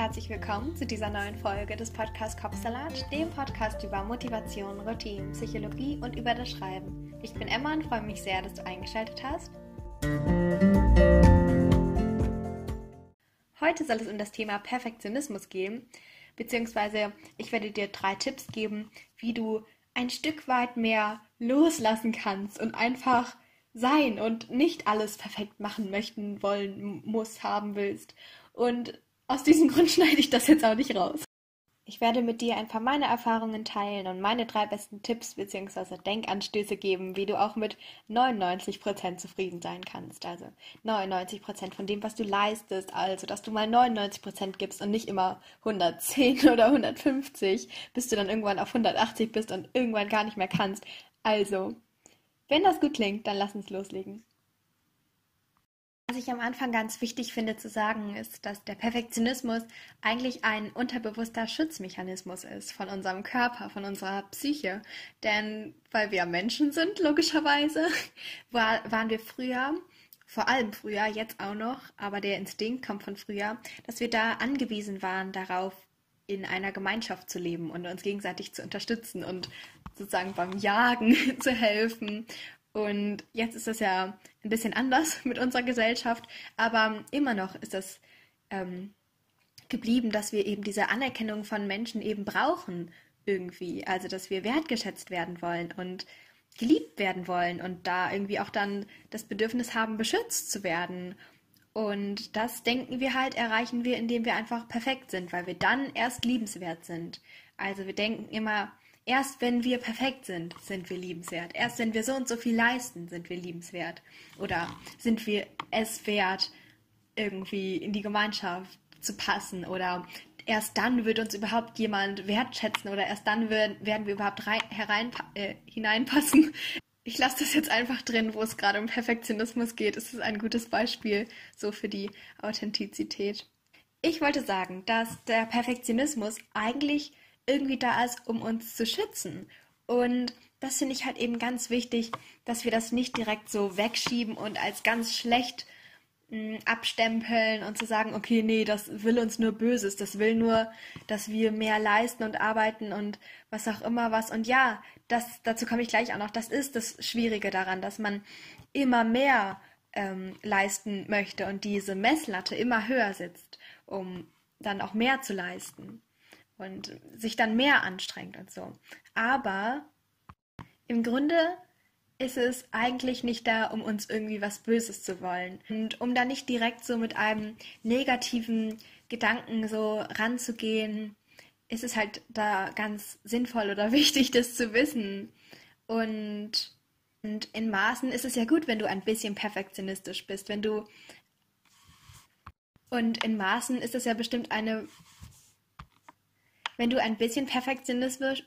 herzlich willkommen zu dieser neuen Folge des Podcasts Kopfsalat, dem Podcast über Motivation, Routine, Psychologie und über das Schreiben. Ich bin Emma und freue mich sehr, dass du eingeschaltet hast. Heute soll es um das Thema Perfektionismus gehen, beziehungsweise ich werde dir drei Tipps geben, wie du ein Stück weit mehr loslassen kannst und einfach sein und nicht alles perfekt machen möchten, wollen, muss, haben willst. Und aus diesem Grund schneide ich das jetzt auch nicht raus. Ich werde mit dir ein paar meiner Erfahrungen teilen und meine drei besten Tipps bzw. Denkanstöße geben, wie du auch mit 99% zufrieden sein kannst. Also 99% von dem, was du leistest. Also, dass du mal 99% gibst und nicht immer 110 oder 150, bis du dann irgendwann auf 180 bist und irgendwann gar nicht mehr kannst. Also, wenn das gut klingt, dann lass uns loslegen. Was ich am Anfang ganz wichtig finde zu sagen, ist, dass der Perfektionismus eigentlich ein unterbewusster Schutzmechanismus ist von unserem Körper, von unserer Psyche. Denn weil wir Menschen sind, logischerweise, war, waren wir früher, vor allem früher, jetzt auch noch, aber der Instinkt kommt von früher, dass wir da angewiesen waren darauf, in einer Gemeinschaft zu leben und uns gegenseitig zu unterstützen und sozusagen beim Jagen zu helfen und jetzt ist das ja ein bisschen anders mit unserer Gesellschaft, aber immer noch ist das ähm, geblieben, dass wir eben diese Anerkennung von Menschen eben brauchen irgendwie. Also, dass wir wertgeschätzt werden wollen und geliebt werden wollen und da irgendwie auch dann das Bedürfnis haben, beschützt zu werden. Und das denken wir halt, erreichen wir, indem wir einfach perfekt sind, weil wir dann erst liebenswert sind. Also wir denken immer, Erst wenn wir perfekt sind, sind wir liebenswert. Erst wenn wir so und so viel leisten, sind wir liebenswert. Oder sind wir es wert, irgendwie in die Gemeinschaft zu passen. Oder erst dann wird uns überhaupt jemand wertschätzen. Oder erst dann werden, wir überhaupt rein, herein, äh, hineinpassen. Ich lasse das jetzt einfach drin, wo es gerade um Perfektionismus geht. Es ist ein gutes Beispiel so für die Authentizität. Ich wollte sagen, dass der Perfektionismus eigentlich irgendwie da ist, um uns zu schützen. Und das finde ich halt eben ganz wichtig, dass wir das nicht direkt so wegschieben und als ganz schlecht mh, hm, abstempeln und zu sagen, okay, nee, das will uns nur Böses, das will nur, dass wir mehr leisten und arbeiten und was auch immer was. Und ja, das, dazu komme ich gleich auch noch. Das ist das Schwierige daran, dass man immer mehr ähm, leisten möchte und diese Messlatte immer höher sitzt, um dann auch mehr zu leisten und sich dann mehr anstrengt und so. Aber im Grunde ist es eigentlich nicht da, um uns irgendwie was Böses zu wollen. Und um da nicht direkt so mit einem negativen Gedanken so ranzugehen, ist es halt da ganz sinnvoll oder wichtig, das zu wissen. Und, und in Maßen ist es ja gut, wenn du ein bisschen perfektionistisch bist, wenn du und in Maßen ist es ja bestimmt eine wenn du ein bisschen perfektionistisch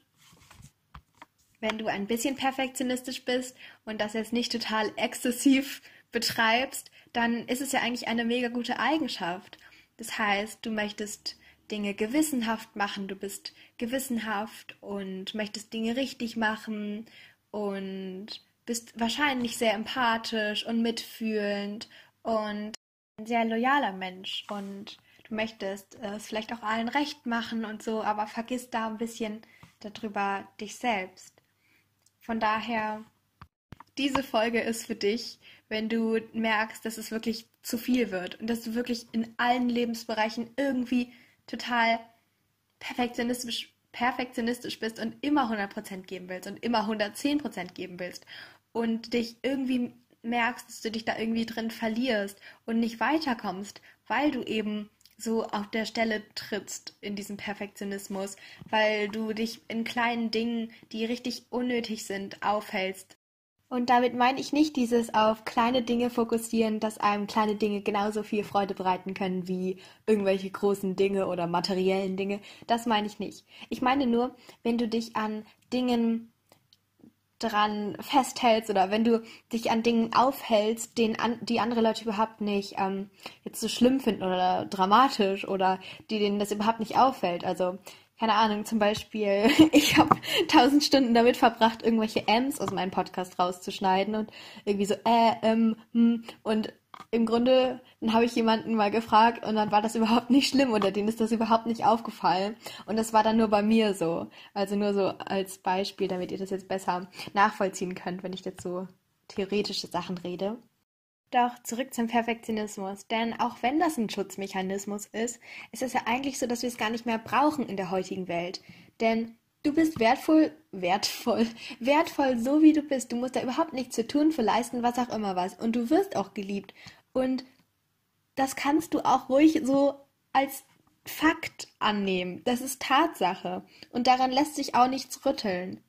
wenn du ein bisschen perfektionistisch bist und das jetzt nicht total exzessiv betreibst, dann ist es ja eigentlich eine mega gute Eigenschaft. Das heißt, du möchtest Dinge gewissenhaft machen, du bist gewissenhaft und möchtest Dinge richtig machen und bist wahrscheinlich sehr empathisch und mitfühlend und ein sehr loyaler Mensch und möchtest es vielleicht auch allen recht machen und so, aber vergiss da ein bisschen darüber dich selbst. Von daher, diese Folge ist für dich, wenn du merkst, dass es wirklich zu viel wird und dass du wirklich in allen Lebensbereichen irgendwie total perfektionistisch, perfektionistisch bist und immer 100% geben willst und immer 110% geben willst und dich irgendwie merkst, dass du dich da irgendwie drin verlierst und nicht weiterkommst, weil du eben so auf der Stelle trittst in diesem Perfektionismus, weil du dich in kleinen Dingen, die richtig unnötig sind, aufhältst. Und damit meine ich nicht dieses auf kleine Dinge fokussieren, dass einem kleine Dinge genauso viel Freude bereiten können wie irgendwelche großen Dinge oder materiellen Dinge. Das meine ich nicht. Ich meine nur, wenn du dich an Dingen dran festhältst oder wenn du dich an Dingen aufhältst, den an, die andere Leute überhaupt nicht ähm, jetzt so schlimm finden oder dramatisch oder die denen das überhaupt nicht auffällt. Also keine Ahnung, zum Beispiel, ich habe tausend Stunden damit verbracht, irgendwelche M's aus meinem Podcast rauszuschneiden und irgendwie so äh, ähm, hm, und im Grunde, dann habe ich jemanden mal gefragt und dann war das überhaupt nicht schlimm oder denen ist das überhaupt nicht aufgefallen. Und das war dann nur bei mir so. Also nur so als Beispiel, damit ihr das jetzt besser nachvollziehen könnt, wenn ich jetzt so theoretische Sachen rede. Doch zurück zum Perfektionismus. Denn auch wenn das ein Schutzmechanismus ist, ist es ja eigentlich so, dass wir es gar nicht mehr brauchen in der heutigen Welt. Denn du bist wertvoll, wertvoll, wertvoll, so wie du bist. Du musst da überhaupt nichts zu tun, für leisten, was auch immer was. Und du wirst auch geliebt. Und das kannst du auch ruhig so als Fakt annehmen. Das ist Tatsache. Und daran lässt sich auch nichts rütteln.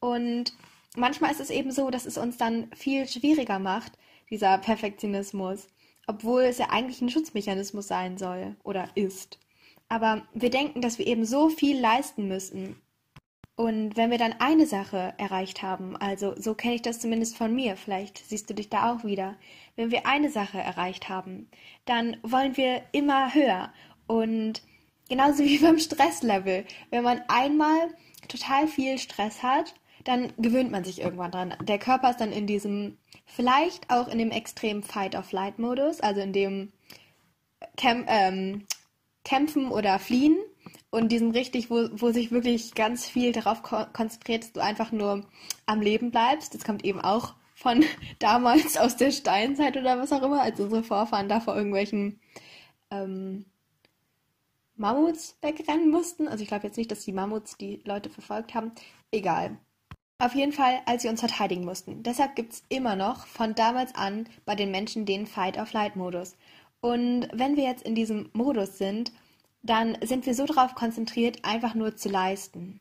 Und manchmal ist es eben so, dass es uns dann viel schwieriger macht, dieser Perfektionismus, obwohl es ja eigentlich ein Schutzmechanismus sein soll oder ist. Aber wir denken, dass wir eben so viel leisten müssen. Und wenn wir dann eine Sache erreicht haben, also so kenne ich das zumindest von mir, vielleicht siehst du dich da auch wieder, wenn wir eine Sache erreicht haben, dann wollen wir immer höher. Und genauso wie beim Stresslevel, wenn man einmal total viel Stress hat, dann gewöhnt man sich irgendwann dran. Der Körper ist dann in diesem, vielleicht auch in dem extremen Fight-of-Flight-Modus, also in dem Kämp ähm, Kämpfen oder Fliehen und diesem richtig, wo, wo sich wirklich ganz viel darauf ko konzentriert, dass du einfach nur am Leben bleibst. Das kommt eben auch von damals aus der Steinzeit oder was auch immer, als unsere Vorfahren da vor irgendwelchen ähm, Mammuts wegrennen mussten. Also ich glaube jetzt nicht, dass die Mammuts die Leute verfolgt haben. Egal. Auf jeden Fall, als sie uns verteidigen mussten. Deshalb gibt es immer noch von damals an bei den Menschen den Fight-of-Flight-Modus. Und wenn wir jetzt in diesem Modus sind, dann sind wir so darauf konzentriert, einfach nur zu leisten.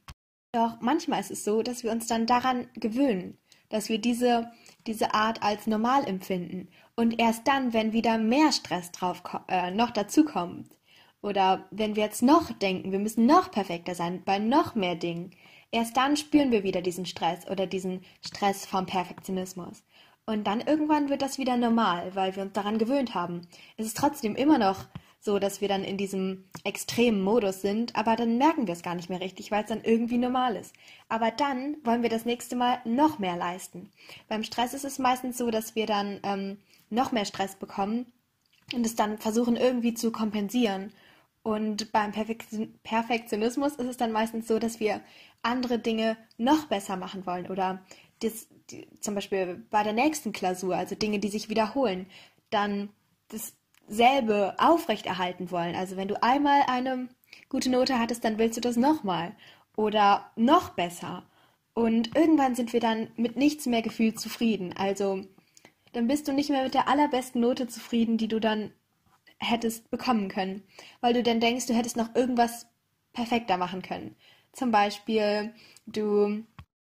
Doch manchmal ist es so, dass wir uns dann daran gewöhnen, dass wir diese, diese Art als normal empfinden. Und erst dann, wenn wieder mehr Stress drauf äh, noch dazukommt, oder wenn wir jetzt noch denken, wir müssen noch perfekter sein bei noch mehr Dingen, Erst dann spüren wir wieder diesen Stress oder diesen Stress vom Perfektionismus. Und dann irgendwann wird das wieder normal, weil wir uns daran gewöhnt haben. Es ist trotzdem immer noch so, dass wir dann in diesem extremen Modus sind, aber dann merken wir es gar nicht mehr richtig, weil es dann irgendwie normal ist. Aber dann wollen wir das nächste Mal noch mehr leisten. Beim Stress ist es meistens so, dass wir dann ähm, noch mehr Stress bekommen und es dann versuchen irgendwie zu kompensieren. Und beim Perfektionismus ist es dann meistens so, dass wir andere Dinge noch besser machen wollen oder das, die, zum Beispiel bei der nächsten Klausur, also Dinge, die sich wiederholen, dann dasselbe aufrechterhalten wollen. Also wenn du einmal eine gute Note hattest, dann willst du das nochmal oder noch besser. Und irgendwann sind wir dann mit nichts mehr gefühlt zufrieden. Also dann bist du nicht mehr mit der allerbesten Note zufrieden, die du dann hättest bekommen können, weil du dann denkst, du hättest noch irgendwas perfekter machen können. Zum Beispiel, du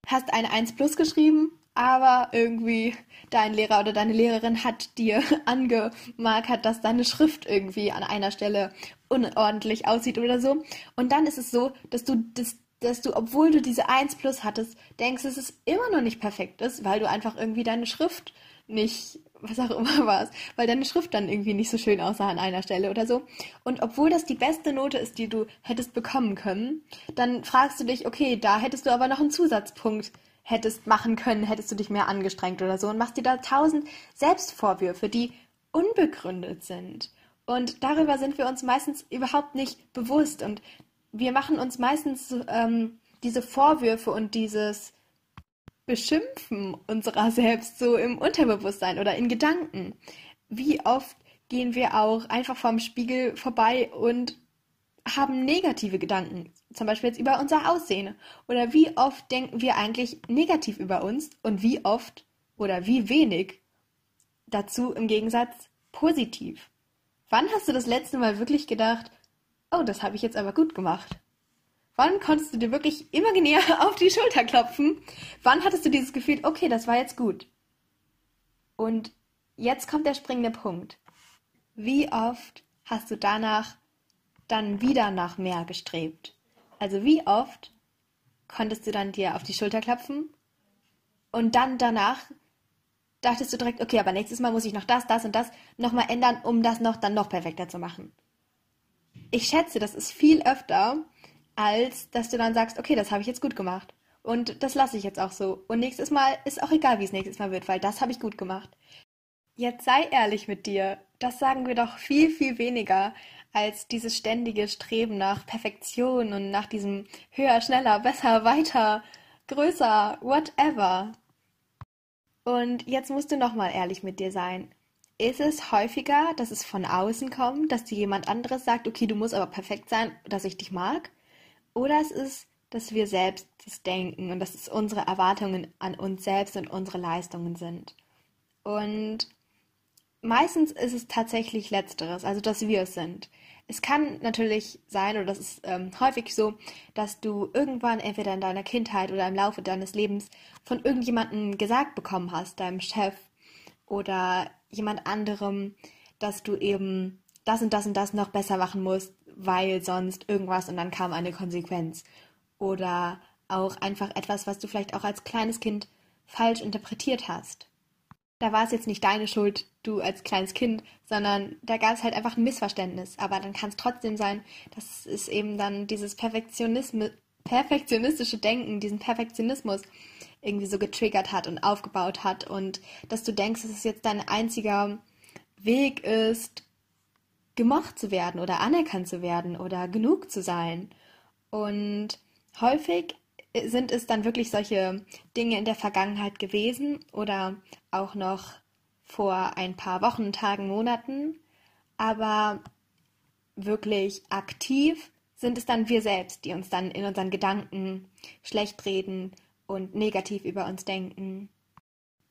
hast eine 1 plus geschrieben, aber irgendwie dein Lehrer oder deine Lehrerin hat dir angemarkert, dass deine Schrift irgendwie an einer Stelle unordentlich aussieht oder so. Und dann ist es so, dass du das dass du, obwohl du diese 1 plus hattest, denkst, dass es immer noch nicht perfekt ist, weil du einfach irgendwie deine Schrift nicht was auch immer war es, weil deine Schrift dann irgendwie nicht so schön aussah an einer Stelle oder so. Und obwohl das die beste Note ist, die du hättest bekommen können, dann fragst du dich, okay, da hättest du aber noch einen Zusatzpunkt hättest machen können, hättest du dich mehr angestrengt oder so und machst dir da tausend Selbstvorwürfe, die unbegründet sind. Und darüber sind wir uns meistens überhaupt nicht bewusst und wir machen uns meistens ähm, diese Vorwürfe und dieses Beschimpfen unserer selbst so im Unterbewusstsein oder in Gedanken. Wie oft gehen wir auch einfach vom Spiegel vorbei und haben negative Gedanken, zum Beispiel jetzt über unser Aussehen. Oder wie oft denken wir eigentlich negativ über uns und wie oft oder wie wenig dazu im Gegensatz positiv. Wann hast du das letzte Mal wirklich gedacht, oh, das habe ich jetzt aber gut gemacht? Wann konntest du dir wirklich imaginär auf die Schulter klopfen? Wann hattest du dieses Gefühl, okay, das war jetzt gut? Und jetzt kommt der springende Punkt. Wie oft hast du danach dann wieder nach mehr gestrebt? Also wie oft konntest du dann dir auf die Schulter klopfen und dann danach dachtest du direkt, okay, aber nächstes Mal muss ich noch das, das und das nochmal ändern, um das noch dann noch perfekter zu machen. Ich schätze, das ist viel öfter, als dass du dann sagst, okay, das habe ich jetzt gut gemacht. Und das lasse ich jetzt auch so. Und nächstes Mal ist auch egal, wie es nächstes Mal wird, weil das habe ich gut gemacht. Jetzt sei ehrlich mit dir. Das sagen wir doch viel, viel weniger als dieses ständige Streben nach Perfektion und nach diesem höher, schneller, besser, weiter, größer, whatever. Und jetzt musst du nochmal ehrlich mit dir sein. Ist es häufiger, dass es von außen kommt, dass dir jemand anderes sagt, okay, du musst aber perfekt sein, dass ich dich mag? Oder es ist, dass wir selbst das denken und dass es unsere Erwartungen an uns selbst und unsere Leistungen sind? Und meistens ist es tatsächlich letzteres, also dass wir es sind. Es kann natürlich sein, oder das ist ähm, häufig so, dass du irgendwann entweder in deiner Kindheit oder im Laufe deines Lebens von irgendjemandem gesagt bekommen hast, deinem Chef oder jemand anderem, dass du eben das und das und das noch besser machen musst, weil sonst irgendwas und dann kam eine Konsequenz. Oder auch einfach etwas, was du vielleicht auch als kleines Kind falsch interpretiert hast da war es jetzt nicht deine Schuld, du als kleines Kind, sondern da gab es halt einfach ein Missverständnis. Aber dann kann es trotzdem sein, dass es eben dann dieses Perfektionismus, perfektionistische Denken, diesen Perfektionismus irgendwie so getriggert hat und aufgebaut hat und dass du denkst, dass es jetzt dein einziger Weg ist, gemocht zu werden oder anerkannt zu werden oder genug zu sein. Und häufig sind es dann wirklich solche Dinge in der Vergangenheit gewesen oder auch noch vor ein paar Wochen, Tagen, Monaten, aber wirklich aktiv sind es dann wir selbst, die uns dann in unseren Gedanken schlecht reden und negativ über uns denken.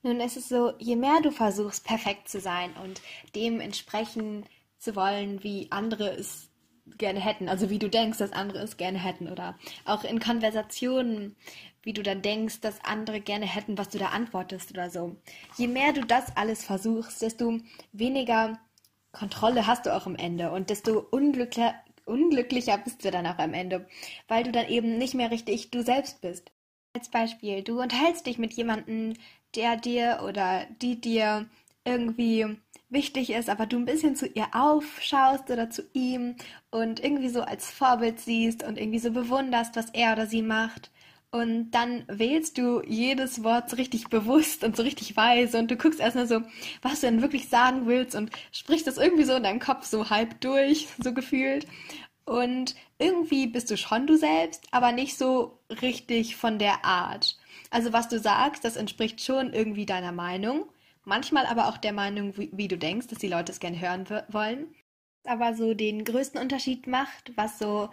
Nun ist es so, je mehr du versuchst, perfekt zu sein und dem entsprechen zu wollen, wie andere es gerne hätten, also wie du denkst, dass andere es gerne hätten oder auch in Konversationen, wie du dann denkst, dass andere gerne hätten, was du da antwortest oder so. Je mehr du das alles versuchst, desto weniger Kontrolle hast du auch am Ende und desto unglücklicher, unglücklicher bist du dann auch am Ende, weil du dann eben nicht mehr richtig du selbst bist. Als Beispiel, du unterhältst dich mit jemandem, der dir oder die dir irgendwie wichtig ist, aber du ein bisschen zu ihr aufschaust oder zu ihm und irgendwie so als Vorbild siehst und irgendwie so bewunderst, was er oder sie macht. Und dann wählst du jedes Wort so richtig bewusst und so richtig weise und du guckst erstmal so, was du denn wirklich sagen willst und sprichst das irgendwie so in deinem Kopf so halb durch, so gefühlt. Und irgendwie bist du schon du selbst, aber nicht so richtig von der Art. Also was du sagst, das entspricht schon irgendwie deiner Meinung, manchmal aber auch der Meinung, wie, wie du denkst, dass die Leute es gerne hören wollen. Aber so den größten Unterschied macht, was so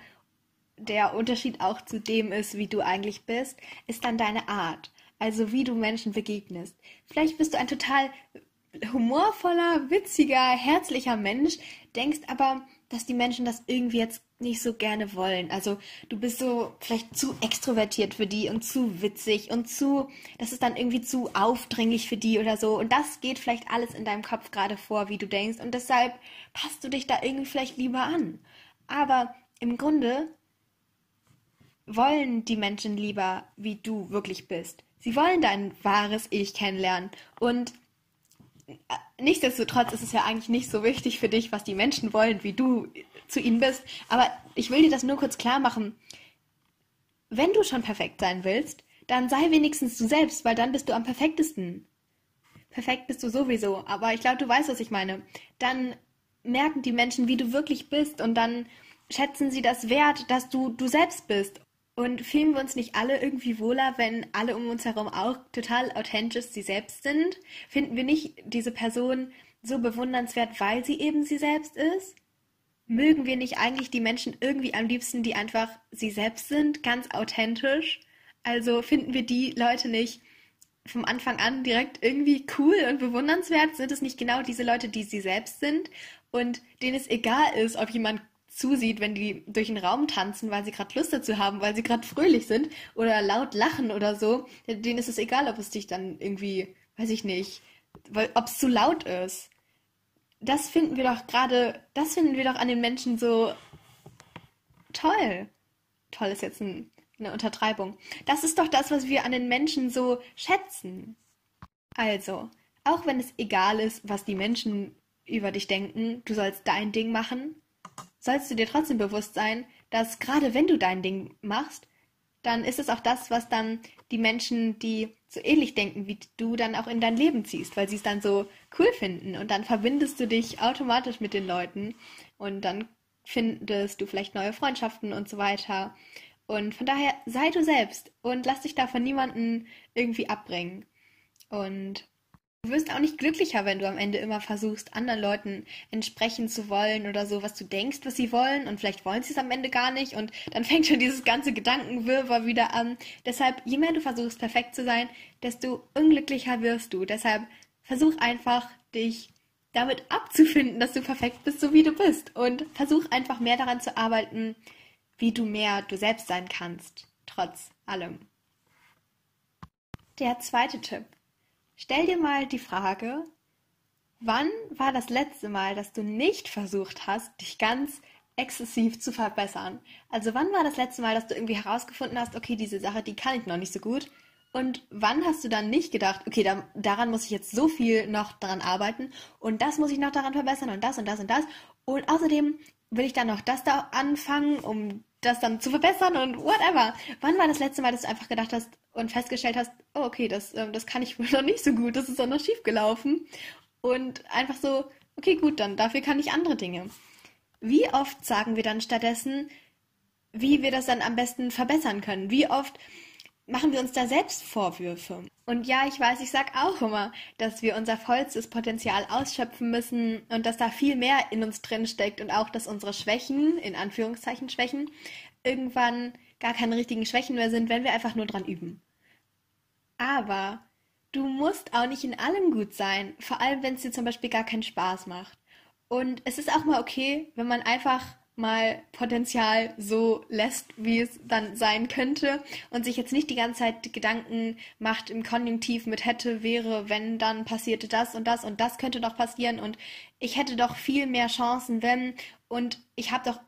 der Unterschied auch zu dem ist, wie du eigentlich bist, ist dann deine Art. Also wie du Menschen begegnest. Vielleicht bist du ein total humorvoller, witziger, herzlicher Mensch, denkst aber, dass die Menschen das irgendwie jetzt nicht so gerne wollen. Also du bist so vielleicht zu extrovertiert für die und zu witzig und zu, das ist dann irgendwie zu aufdringlich für die oder so. Und das geht vielleicht alles in deinem Kopf gerade vor, wie du denkst. Und deshalb passt du dich da irgendwie vielleicht lieber an. Aber im Grunde wollen die Menschen lieber, wie du wirklich bist. Sie wollen dein wahres Ich kennenlernen. Und nichtsdestotrotz ist es ja eigentlich nicht so wichtig für dich, was die Menschen wollen, wie du zu ihnen bist. Aber ich will dir das nur kurz klar machen. Wenn du schon perfekt sein willst, dann sei wenigstens du selbst, weil dann bist du am perfektesten. Perfekt bist du sowieso, aber ich glaube, du weißt, was ich meine. Dann merken die Menschen, wie du wirklich bist und dann schätzen sie das wert, dass du du selbst bist. Und fühlen wir uns nicht alle irgendwie wohler, wenn alle um uns herum auch total authentisch sie selbst sind? Finden wir nicht diese Person so bewundernswert, weil sie eben sie selbst ist? Mögen wir nicht eigentlich die Menschen irgendwie am liebsten, die einfach sie selbst sind, ganz authentisch? Also finden wir die Leute nicht vom Anfang an direkt irgendwie cool und bewundernswert? Sind es nicht genau diese Leute, die sie selbst sind und denen es egal ist, ob jemand zusieht, wenn die durch den Raum tanzen, weil sie gerade Lust dazu haben, weil sie gerade fröhlich sind oder laut lachen oder so, denen ist es egal, ob es dich dann irgendwie, weiß ich nicht, ob es zu laut ist. Das finden wir doch gerade, das finden wir doch an den Menschen so toll. Toll ist jetzt ein, eine Untertreibung. Das ist doch das, was wir an den Menschen so schätzen. Also, auch wenn es egal ist, was die Menschen über dich denken, du sollst dein Ding machen, sollst du dir trotzdem bewusst sein, dass gerade wenn du dein Ding machst, dann ist es auch das, was dann die Menschen, die so ähnlich denken wie du, dann auch in dein Leben ziehst, weil sie es dann so cool finden. Und dann verbindest du dich automatisch mit den Leuten und dann findest du vielleicht neue Freundschaften und so weiter. Und von daher sei du selbst und lass dich da von niemandem irgendwie abbringen. Und Du wirst auch nicht glücklicher, wenn du am Ende immer versuchst, anderen Leuten entsprechen zu wollen oder so, was du denkst, was sie wollen und vielleicht wollen sie es am Ende gar nicht und dann fängt schon dieses ganze Gedankenwirrwarr wieder an. Deshalb, je mehr du versuchst, perfekt zu sein, desto unglücklicher wirst du. Deshalb versuch einfach, dich damit abzufinden, dass du perfekt bist, so wie du bist und versuch einfach mehr daran zu arbeiten, wie du mehr du selbst sein kannst, trotz allem. Der zweite Tipp Stell dir mal die Frage, wann war das letzte Mal, dass du nicht versucht hast, dich ganz exzessiv zu verbessern? Also wann war das letzte Mal, dass du irgendwie herausgefunden hast, okay, diese Sache, die kann ich noch nicht so gut? Und wann hast du dann nicht gedacht, okay, da, daran muss ich jetzt so viel noch daran arbeiten und das muss ich noch daran verbessern und das und das und das. Und außerdem will ich dann noch das da anfangen, um das dann zu verbessern und whatever. Wann war das letzte Mal, dass du einfach gedacht hast und festgestellt hast, oh, okay, das, ähm, das kann ich wohl noch nicht so gut, das ist auch noch schief gelaufen. Und einfach so, okay, gut, dann dafür kann ich andere Dinge. Wie oft sagen wir dann stattdessen, wie wir das dann am besten verbessern können? Wie oft machen wir uns da selbst Vorwürfe? Und ja, ich weiß, ich sag auch immer, dass wir unser vollstes Potenzial ausschöpfen müssen und dass da viel mehr in uns drin steckt und auch, dass unsere Schwächen, in Anführungszeichen Schwächen, irgendwann gar keine richtigen Schwächen mehr sind, wenn wir einfach nur dran üben. Aber du musst auch nicht in allem gut sein, vor allem wenn es dir zum Beispiel gar keinen Spaß macht. Und es ist auch mal okay, wenn man einfach mal Potenzial so lässt, wie es dann sein könnte und sich jetzt nicht die ganze Zeit Gedanken macht im Konjunktiv mit hätte, wäre, wenn, dann passierte das und das und das könnte doch passieren und ich hätte doch viel mehr Chancen, wenn und ich habe doch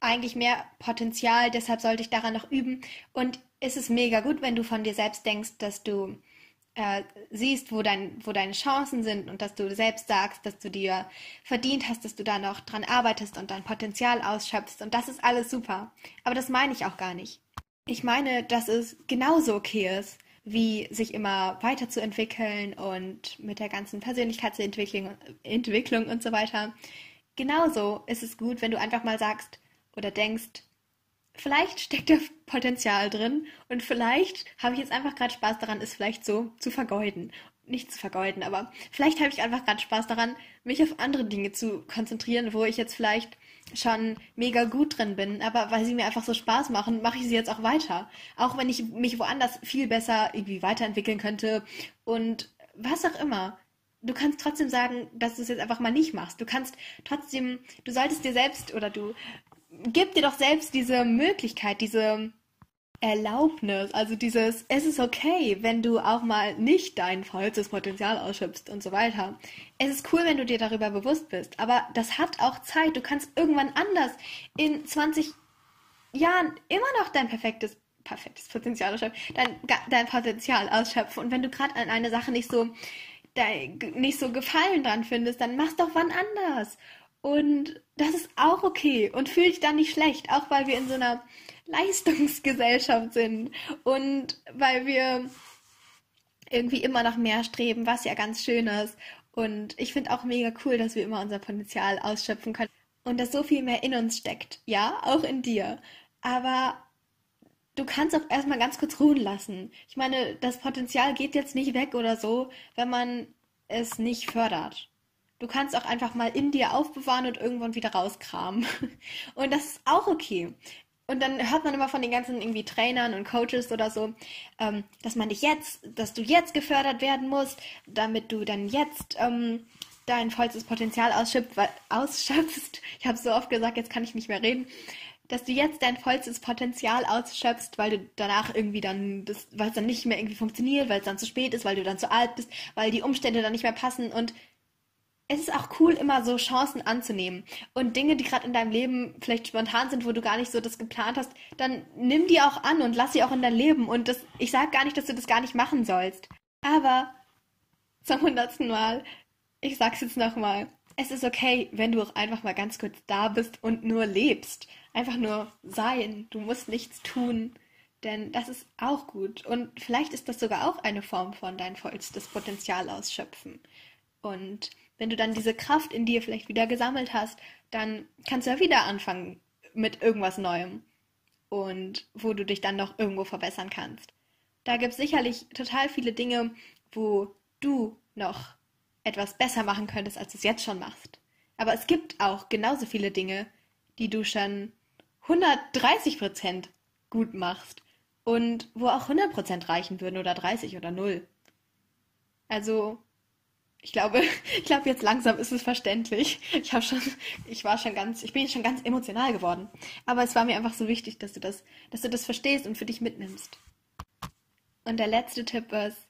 eigentlich mehr Potenzial, deshalb sollte ich daran noch üben und es ist mega gut, wenn du von dir selbst denkst, dass du äh, siehst, wo, dein, wo deine Chancen sind und dass du selbst sagst, dass du dir verdient hast, dass du da noch dran arbeitest und dein Potenzial ausschöpfst. Und das ist alles super. Aber das meine ich auch gar nicht. Ich meine, dass es genauso okay ist, wie sich immer weiterzuentwickeln und mit der ganzen Persönlichkeitsentwicklung Entwicklung und so weiter. Genauso ist es gut, wenn du einfach mal sagst oder denkst, vielleicht steckt da Potenzial drin und vielleicht habe ich jetzt einfach gerade Spaß daran, es vielleicht so zu vergeuden. Nicht zu vergeuden, aber vielleicht habe ich einfach gerade Spaß daran, mich auf andere Dinge zu konzentrieren, wo ich jetzt vielleicht schon mega gut drin bin, aber weil sie mir einfach so Spaß machen, mache ich sie jetzt auch weiter. Auch wenn ich mich woanders viel besser irgendwie weiterentwickeln könnte und was auch immer. Du kannst trotzdem sagen, dass du es jetzt einfach mal nicht machst. Du kannst trotzdem, du solltest dir selbst oder du gib dir doch selbst diese Möglichkeit, diese Erlaubnis, also dieses, es ist okay, wenn du auch mal nicht dein vollstes Potenzial ausschöpfst und so weiter. Es ist cool, wenn du dir darüber bewusst bist, aber das hat auch Zeit. Du kannst irgendwann anders in 20 Jahren immer noch dein perfektes perfektes Potenzial ausschöpfen, dein, dein Potenzial ausschöpfen. Und wenn du gerade an eine Sache nicht so nicht so Gefallen dran findest, dann mach's doch wann anders. Und das ist auch okay und fühle dich dann nicht schlecht, auch weil wir in so einer Leistungsgesellschaft sind und weil wir irgendwie immer noch mehr streben, was ja ganz schön ist. Und ich finde auch mega cool, dass wir immer unser Potenzial ausschöpfen können und dass so viel mehr in uns steckt. Ja, auch in dir. Aber du kannst auch erstmal ganz kurz ruhen lassen. Ich meine, das Potenzial geht jetzt nicht weg oder so, wenn man es nicht fördert. Du kannst auch einfach mal in dir aufbewahren und irgendwann wieder rauskramen. Und das ist auch okay. Und dann hört man immer von den ganzen irgendwie Trainern und Coaches oder so, ähm, dass man dich jetzt, dass du jetzt gefördert werden musst, damit du dann jetzt ähm, dein vollstes Potenzial ausschöpfst. Ich habe so oft gesagt, jetzt kann ich nicht mehr reden. Dass du jetzt dein vollstes Potenzial ausschöpfst, weil du danach irgendwie dann, weil es dann nicht mehr irgendwie funktioniert, weil es dann zu spät ist, weil du dann zu alt bist, weil die Umstände dann nicht mehr passen und es ist auch cool, immer so Chancen anzunehmen. Und Dinge, die gerade in deinem Leben vielleicht spontan sind, wo du gar nicht so das geplant hast, dann nimm die auch an und lass sie auch in dein Leben. Und das, ich sage gar nicht, dass du das gar nicht machen sollst. Aber zum hundertsten Mal, ich sag's jetzt nochmal, es ist okay, wenn du auch einfach mal ganz kurz da bist und nur lebst. Einfach nur sein. Du musst nichts tun. Denn das ist auch gut. Und vielleicht ist das sogar auch eine Form von dein vollstes Potenzial ausschöpfen. Und wenn du dann diese Kraft in dir vielleicht wieder gesammelt hast, dann kannst du ja wieder anfangen mit irgendwas Neuem. Und wo du dich dann noch irgendwo verbessern kannst. Da gibt es sicherlich total viele Dinge, wo du noch etwas besser machen könntest, als du es jetzt schon machst. Aber es gibt auch genauso viele Dinge, die du schon 130 Prozent gut machst und wo auch 100 Prozent reichen würden oder 30 oder 0. Also, ich glaube, ich glaube jetzt langsam ist es verständlich. Ich habe schon, ich war schon ganz, ich bin schon ganz emotional geworden. Aber es war mir einfach so wichtig, dass du das, dass du das verstehst und für dich mitnimmst. Und der letzte Tipp ist,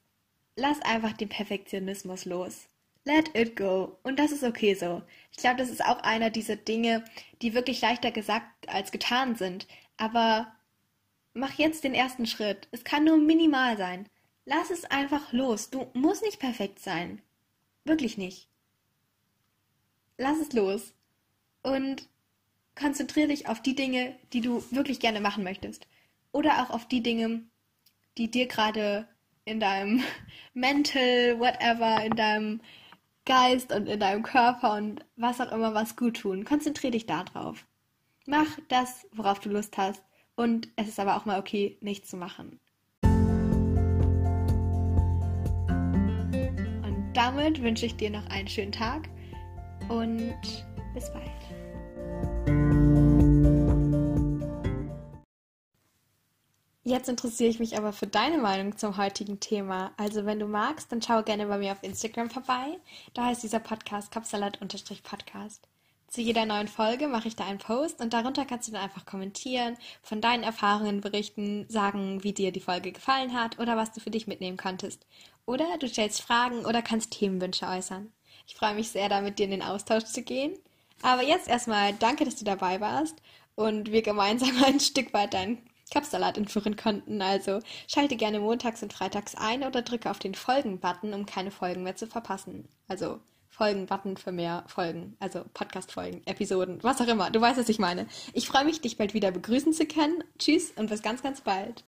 lass einfach den Perfektionismus los. Let it go. Und das ist okay so. Ich glaube, das ist auch einer dieser Dinge, die wirklich leichter gesagt als getan sind. Aber mach jetzt den ersten Schritt. Es kann nur minimal sein. Lass es einfach los. Du musst nicht perfekt sein. Wirklich nicht. Lass es los. Und konzentriere dich auf die Dinge, die du wirklich gerne machen möchtest. Oder auch auf die Dinge, die dir gerade in deinem Mental, whatever, in deinem Geist und in deinem Körper und was auch immer was gut tun. Konzentriere dich darauf. Mach das, worauf du Lust hast. Und es ist aber auch mal okay, nichts zu machen. Damit wünsche ich dir noch einen schönen Tag und bis bald. Jetzt interessiere ich mich aber für deine Meinung zum heutigen Thema. Also wenn du magst, dann schau gerne bei mir auf Instagram vorbei. Da heißt dieser Podcast Kapsalat-Podcast. Zu jeder neuen Folge mache ich da einen Post und darunter kannst du dann einfach kommentieren, von deinen Erfahrungen berichten, sagen, wie dir die Folge gefallen hat oder was du für dich mitnehmen konntest. Oder du stellst Fragen oder kannst Themenwünsche äußern. Ich freue mich sehr, da mit dir in den Austausch zu gehen. Aber jetzt erstmal danke, dass du dabei warst und wir gemeinsam ein Stück weit dein Kapsalat entführen konnten. Also schalte gerne montags und freitags ein oder drücke auf den Folgen-Button, um keine Folgen mehr zu verpassen. Also Folgen-Button für mehr Folgen, also Podcast-Folgen, Episoden, was auch immer. Du weißt, was ich meine. Ich freue mich, dich bald wieder begrüßen zu können. Tschüss und bis ganz, ganz bald.